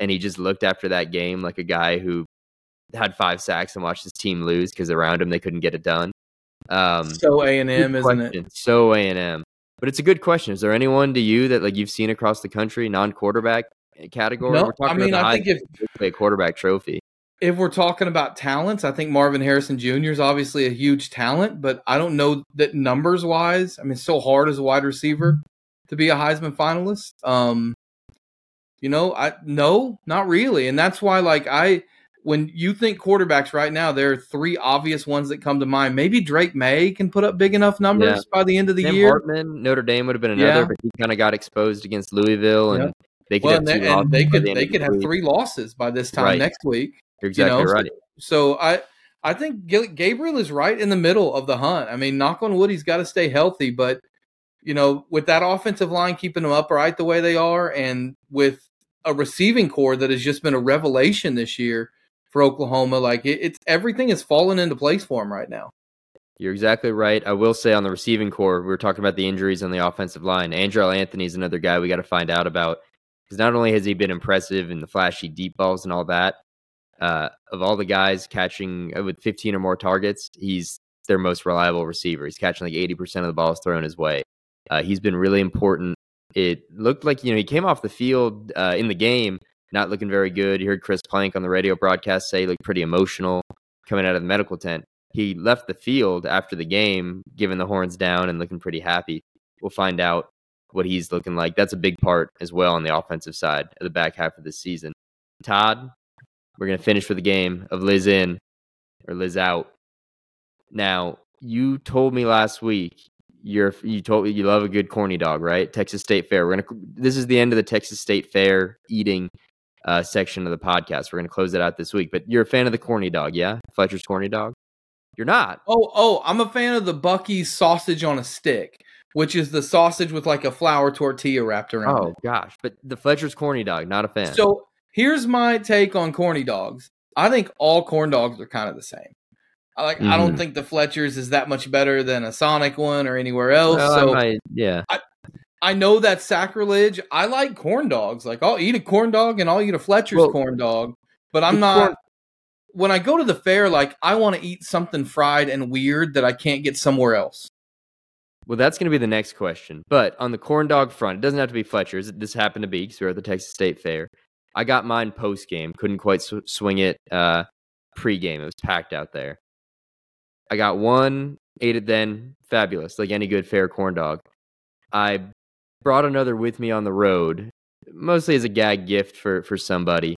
A: and he just looked after that game like a guy who had five sacks and watched his team lose because around him they couldn't get it done. Um,
B: So A and M, isn't it?
A: So A and M, but it's a good question. Is there anyone to you that like you've seen across the country non-quarterback category?
B: No,
A: We're talking
B: I mean, I think if
A: a quarterback trophy.
B: if we're talking about talents, I think Marvin Harrison Jr. is obviously a huge talent, but I don't know that numbers wise. I mean, so hard as a wide receiver to be a Heisman finalist. Um, you know, I no, not really, and that's why like I. When you think quarterbacks right now, there are three obvious ones that come to mind. Maybe Drake Maye can put up big enough numbers
A: Yeah.
B: by the end of the
A: Sam
B: year.
A: Hartman, Notre Dame would have been another,
B: Yeah.
A: but he kind of got exposed against Louisville, and
B: Yep.
A: They could
B: Well,
A: have
B: and, they, and they could
A: the
B: they could have
A: week.
B: three losses by this time
A: Right.
B: next week.
A: You're exactly
B: you know, so-
A: right.
B: So I I think Gabriel is right in the middle of the hunt. I mean, knock on wood, he's got to stay healthy, but you know, with that offensive line keeping them upright the way they are, and with a receiving core that has just been a revelation this year for Oklahoma, like it, it's everything is falling into place for him right now.
A: You're exactly right. I will say on the receiving core, we were talking about the injuries on the offensive line. Andrel Anthony is another guy we got to find out about because not only has he been impressive in the flashy deep balls and all that, uh, of all the guys catching uh, with 15 or more targets, he's their most reliable receiver. He's catching like 80% of the balls thrown his way. Uh, he's been really important. It looked like, you know, he came off the field uh, in the game not looking very good. You heard Chris Plank on the radio broadcast say he looked pretty emotional coming out of the medical tent. He left the field after the game, giving the horns down and looking pretty happy. We'll find out what he's looking like. That's a big part as well on the offensive side of the back half of this season. Todd, we're going to finish with the game of Liz in or Liz out. Now, you told me last week you're you told you love a good corny dog, right? Texas State Fair. We're gonna this is the end of the Texas State Fair eating uh, section of the podcast. We're gonna close it out this week. But you're a fan of the corny dog, yeah? Fletcher's corny dog. You're not.
B: Oh, oh, I'm a fan of the Buc-ee's sausage on a stick, which is the sausage with like a flour tortilla wrapped around
A: Oh
B: it.
A: gosh, but the Fletcher's corny dog, not a fan.
B: So here's my take on corny dogs. I think all corn dogs are kind of the same. I like. I don't
A: Mhm.
B: think the Fletcher's is that much better than a Sonic one or anywhere else.
A: Well, I
B: so
A: might- yeah,
B: I know that's sacrilege. I like corn dogs. Like I'll eat a corn dog and I'll eat a Fletcher's
A: Well,
B: corn dog, but I'm not.
A: corn-
B: when I go to the fair, like I want to eat something fried and weird that I can't get somewhere else.
A: Well, that's going to be the next question. But on the corn dog front, it doesn't have to be Fletcher's. This happened to be because we were at the Texas State Fair. I got mine post game. Couldn't quite sw- swing it uh, pre game. It was packed out there. I got one, ate it then. Fabulous, like any good fair corn dog. I brought another with me on the road, mostly as a gag gift for for somebody.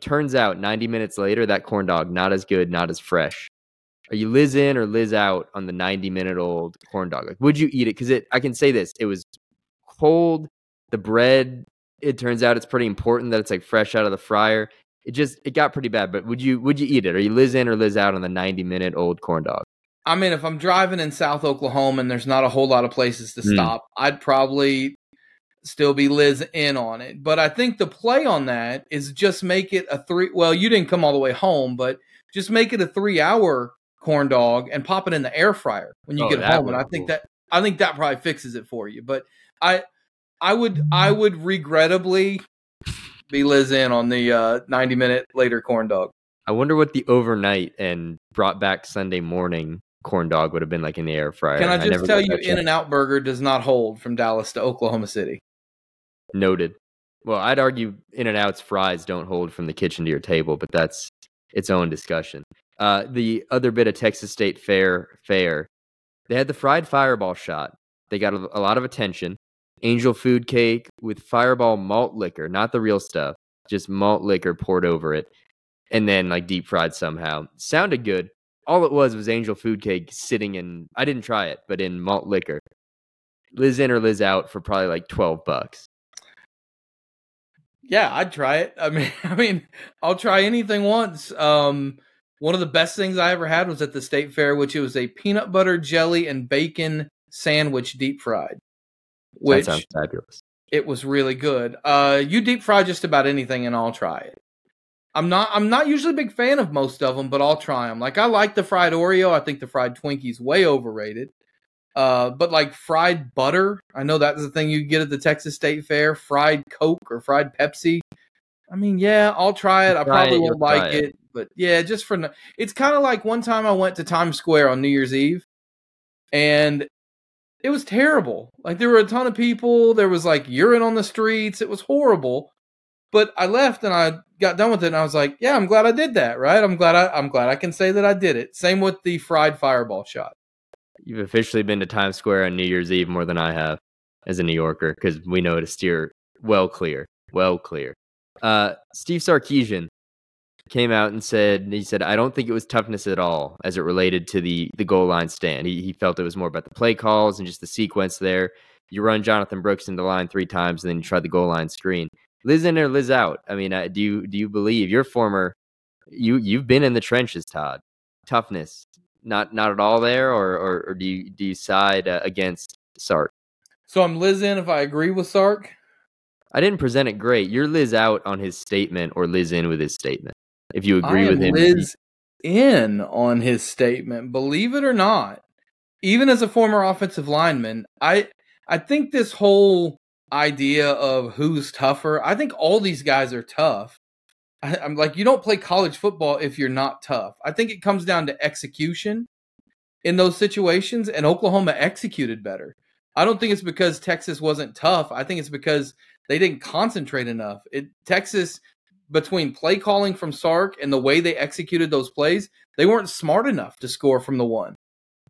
A: Turns out, 90 minutes later, that corn dog not as good, not as fresh. Are you Liz in or Liz out on the 90 minute old corn dog? Like, would you eat it? Because it, I can say this, it was cold. The bread, it turns out it's pretty important that it's like fresh out of the fryer. It just, it got pretty bad. But would you, would you eat it? Are you Liz in or Liz out on the 90 minute old corn dog?
B: I mean, if I'm driving in South Oklahoma and there's not a whole lot of places to
A: Hmm.
B: stop, I'd probably still be Liz in on it. But I think the play on that is just make it a three. Well, you didn't come all the way home, but just make it a three hour corn dog and pop it in the air fryer when you
A: Oh,
B: get home. And I think
A: cool.
B: that I think that probably fixes it for you. But I I would I would regrettably be Liz in on the uh, 90 minute later corn dog.
A: I wonder what the overnight and brought back Sunday morning corn dog would have been like in the air fryer.
B: Can I just
A: never
B: tell you, In and Out Burger does not hold from Dallas to Oklahoma City.
A: Noted. Well, I'd argue In and Out's fries don't hold from the kitchen to your table, but that's its own discussion. Uh, the other bit of Texas State Fair fair, they had the fried fireball shot. They got a, a lot of attention. Angel food cake with fireball malt liquor, not the real stuff, just malt liquor poured over it. and then like deep fried somehow. Sounded good. All it was was angel food cake sitting in. I didn't try it, but in malt liquor. Liz in or Liz out for probably like twelve bucks.
B: Yeah, I'd try it. I mean, I mean, I'll try anything once. Um, one of the best things I ever had was at the state fair, which it was a peanut butter jelly and bacon sandwich deep fried. Which
A: that sounds fabulous.
B: It was really good. Uh, you deep fry just about anything, and I'll try it. I'm not. I'm not usually a big fan of most of them, but I'll try them. Like I like the fried Oreo. I think the fried Twinkie's way overrated. Uh, but like fried butter, I know that's the thing you get at the Texas State Fair. Fried Coke or fried Pepsi. I mean, yeah, I'll try it. I probably it, won't like it. it, but yeah, just for it's kind of like one time I went to Times Square on New Year's Eve, and it was terrible. Like there were a ton of people. There was like urine on the streets. It was horrible. But I left and I got done with it, and I was like, "Yeah, I'm glad I did that. Right? I'm glad I, I'm glad I can say that I did it." Same with the fried fireball shot.
A: You've officially been to Times Square on New Year's Eve more than I have as a New Yorker because we know to steer well clear, well clear. Uh, Steve Sarkisian came out and said he said I don't think it was toughness at all as it related to the the goal line stand. He he felt it was more about the play calls and just the sequence there. You run Jonathan Brooks into the line three times and then you try the goal line screen. Liz in or Liz out. I mean, uh, do you do you believe your former you you've been in the trenches, Todd? Toughness, not not at all there, or or, or do you do you side uh, against Sark?
B: So I'm Liz in if I agree with Sark.
A: I didn't present it great. You're Liz out on his statement, or Liz in with his statement. If you agree with him,
B: Liz in on his statement. Believe it or not, even as a former offensive lineman, I I think this whole idea of who's tougher. I think all these guys are tough. I, I'm like, you don't play college football if you're not tough. I think it comes down to execution in those situations, and Oklahoma executed better. I don't think it's because Texas wasn't tough. I think it's because they didn't concentrate enough. It Texas between play calling from Sark and the way they executed those plays, they weren't smart enough to score from the one.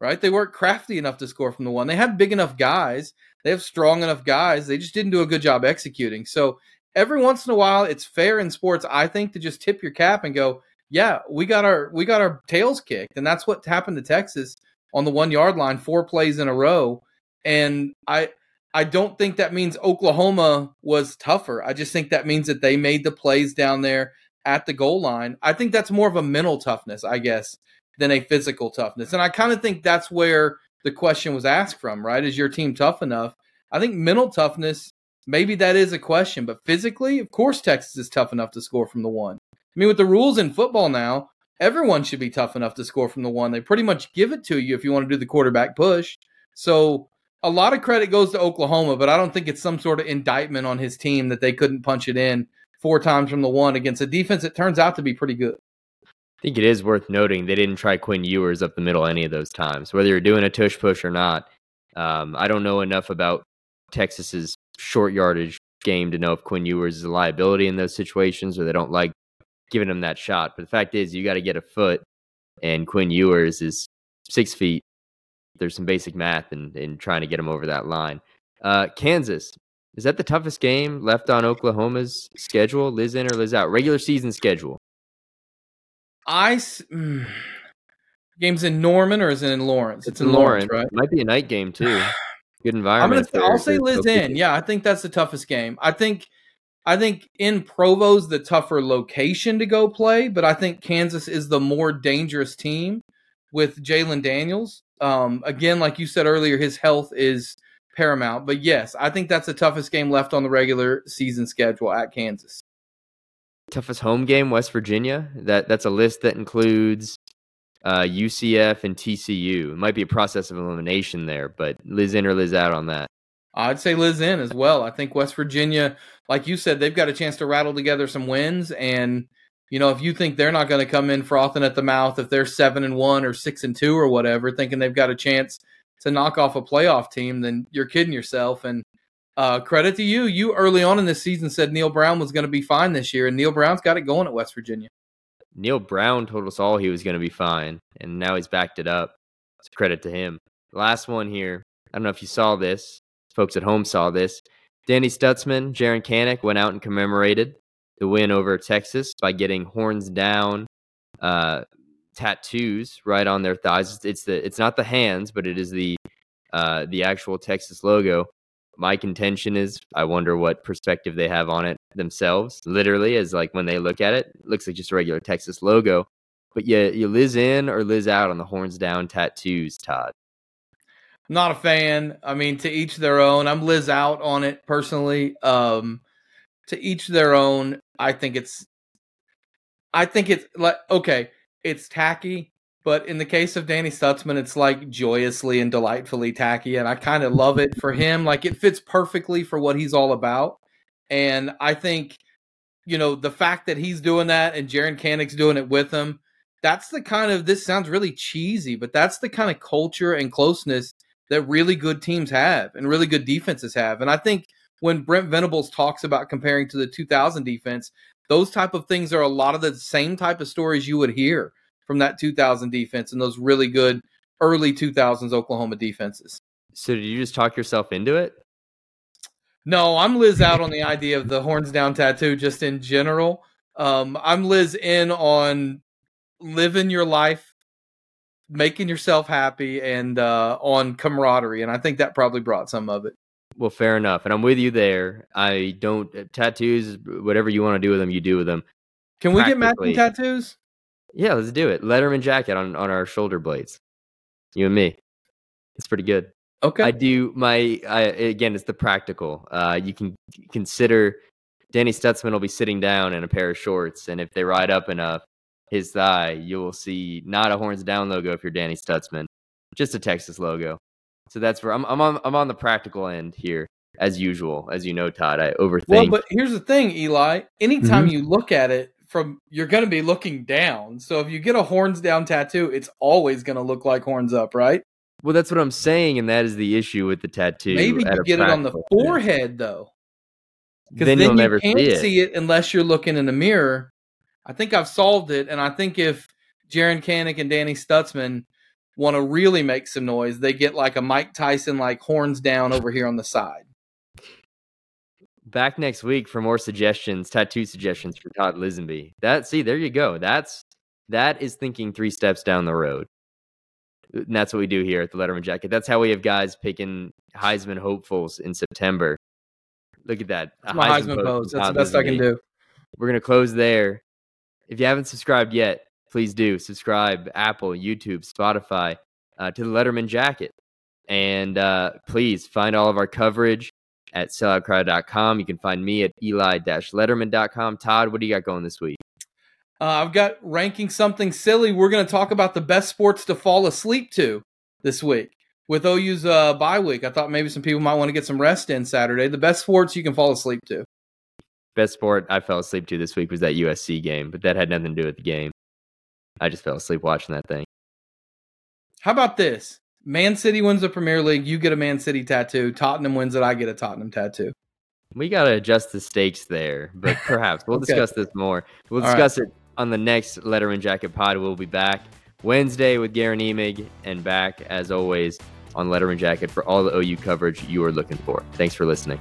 B: Right? They weren't crafty enough to score from the one. They have big enough guys they have strong enough guys. They just didn't do a good job executing. So every once in a while, it's fair in sports, I think, to just tip your cap and go, "Yeah, we got our we got our tails kicked," and that's what happened to Texas on the one yard line, four plays in a row. And I I don't think that means Oklahoma was tougher. I just think that means that they made the plays down there at the goal line. I think that's more of a mental toughness, I guess, than a physical toughness. And I kind of think that's where the question was asked from, right? Is your team tough enough? I think mental toughness, maybe that is a question, but physically, of course, Texas is tough enough to score from the one. I mean, with the rules in football now, everyone should be tough enough to score from the one. They pretty much give it to you if you want to do the quarterback push. So a lot of credit goes to Oklahoma, but I don't think it's some sort of indictment on his team that they couldn't punch it in four times from the one against a defense that turns out to be pretty good.
A: I think it is worth noting they didn't try Quinn Ewers up the middle any of those times, whether you're doing a tush push or not. Um, I don't know enough about Texas's short yardage game to know if Quinn Ewers is a liability in those situations or they don't like giving him that shot. But the fact is, you got to get a foot, and Quinn Ewers is six feet. There's some basic math in, in trying to get them over that line. Uh, Kansas, is that the toughest game left on Oklahoma's schedule? Liz in or Liz out? Regular season schedule.
B: I mm, games in Norman or is it in Lawrence?
A: It's, it's in Lawrence, Lawrence, right? It might be a night game too. Good environment.
B: I'm gonna, I'll say Liz in. Yeah, I think that's the toughest game. I think I think in Provo's the tougher location to go play, but I think Kansas is the more dangerous team with Jalon Daniels. Um, again, like you said earlier, his health is paramount. But yes, I think that's the toughest game left on the regular season schedule at Kansas
A: toughest home game, West Virginia. That that's a list that includes uh, UCF and TCU. It might be a process of elimination there, but Liz in or Liz out on that.
B: I'd say Liz in as well. I think West Virginia, like you said, they've got a chance to rattle together some wins. And you know, if you think they're not going to come in frothing at the mouth if they're seven and one or six and two or whatever, thinking they've got a chance to knock off a playoff team, then you're kidding yourself. And uh, credit to you. You early on in this season said Neal Brown was going to be fine this year, and Neal Brown's got it going at West Virginia.
A: Neal Brown told us all he was going to be fine, and now he's backed it up. It's credit to him. Last one here. I don't know if you saw this. Folks at home saw this. Danny Stutsman, Jaren Kanak went out and commemorated the win over Texas by getting horns down uh, tattoos right on their thighs. It's the it's not the hands, but it is the uh, the actual Texas logo. My contention is, I wonder what perspective they have on it themselves. Literally, as like when they look at it, it looks like just a regular Texas logo. But yeah, you Liz in or Liz out on the horns down tattoos, Todd.
B: Not a fan. I mean, to each their own. I'm Liz out on it personally. Um, to each their own. I think it's. I think it's like okay, it's tacky, but in the case of Danny Stutsman, it's like joyously and delightfully tacky, and I kind of love it for him. Like it fits perfectly for what he's all about, and I think, you know, the fact that he's doing that and Jaren Kanak's doing it with him, that's the kind of this sounds really cheesy, but that's the kind of culture and closeness that really good teams have and really good defenses have, and I think when Brent Venables talks about comparing to the 2000 defense, those type of things are a lot of the same type of stories you would hear from that 2000 defense and those really good early 2000s Oklahoma defenses.
A: So did you just talk yourself into it?
B: No, I'm Liz out on the idea of the horns down tattoo just in general. Um, I'm Liz in on living your life, making yourself happy, and uh, on camaraderie. And I think that probably brought some of it.
A: Well, fair enough, and I'm with you there. I don't uh, tattoos. Whatever you want to do with them, you do with them.
B: Can we get matching tattoos?
A: Yeah, let's do it. Letterman jacket on on our shoulder blades. You and me. It's pretty good.
B: Okay.
A: I do my. I, again, it's the practical. Uh, you can consider Danny Stutsman will be sitting down in a pair of shorts, and if they ride up enough his thigh, you will see not a horns down logo if you're Danny Stutsman, just a Texas logo. So that's where I'm. I'm on. I'm on the practical end here, as usual. As you know, Todd, I overthink. Well,
B: but here's the thing, Eli. Anytime mm-hmm. you look at it from, you're going to be looking down. So if you get a horns down tattoo, it's always going to look like horns up, right?
A: Well, that's what I'm saying, and that is the issue with the tattoo.
B: Maybe you get it on the forehead though,
A: because then, then, you'll you never can't see it.
B: see it unless you're looking in the mirror. I think I've solved it, and I think if Jaren Kanak and Danny Stutsman want to really make some noise, they get like a Mike Tyson like horns down over here on the side.
A: Back next week for more suggestions, tattoo suggestions for Todd Lisenbee. That see, there you go. That's that is thinking three steps down the road. And that's what we do here at the Letterman Jacket. That's how we have guys picking Heisman hopefuls in September. Look at that.
B: That's my Heisman, Heisman post. That's the best Lisenbee. I can do.
A: We're gonna close there. If you haven't subscribed yet, please do subscribe Apple, YouTube, Spotify uh, to the Letterman Jacket. And uh, please find all of our coverage at selloutcrowd.com. You can find me at eli-letterman.com. Todd, what do you got going this week?
B: Uh, I've got ranking something silly. We're going to talk about the best sports to fall asleep to this week with OU's uh, bye week. I thought maybe some people might want to get some rest in Saturday. The best sports you can fall asleep to.
A: Best sport I fell asleep to this week was that USC game, but that had nothing to do with the game. I just fell asleep watching that thing.
B: How about this? Man City wins the Premier League. You get a Man City tattoo. Tottenham wins it. I get a Tottenham tattoo.
A: We got to adjust the stakes there, but perhaps we'll okay. discuss this more. We'll discuss right. it on the next Letterman Jacket Pod. We'll be back Wednesday with Garen Emig and back, as always, on Letterman Jacket for all the OU coverage you are looking for. Thanks for listening.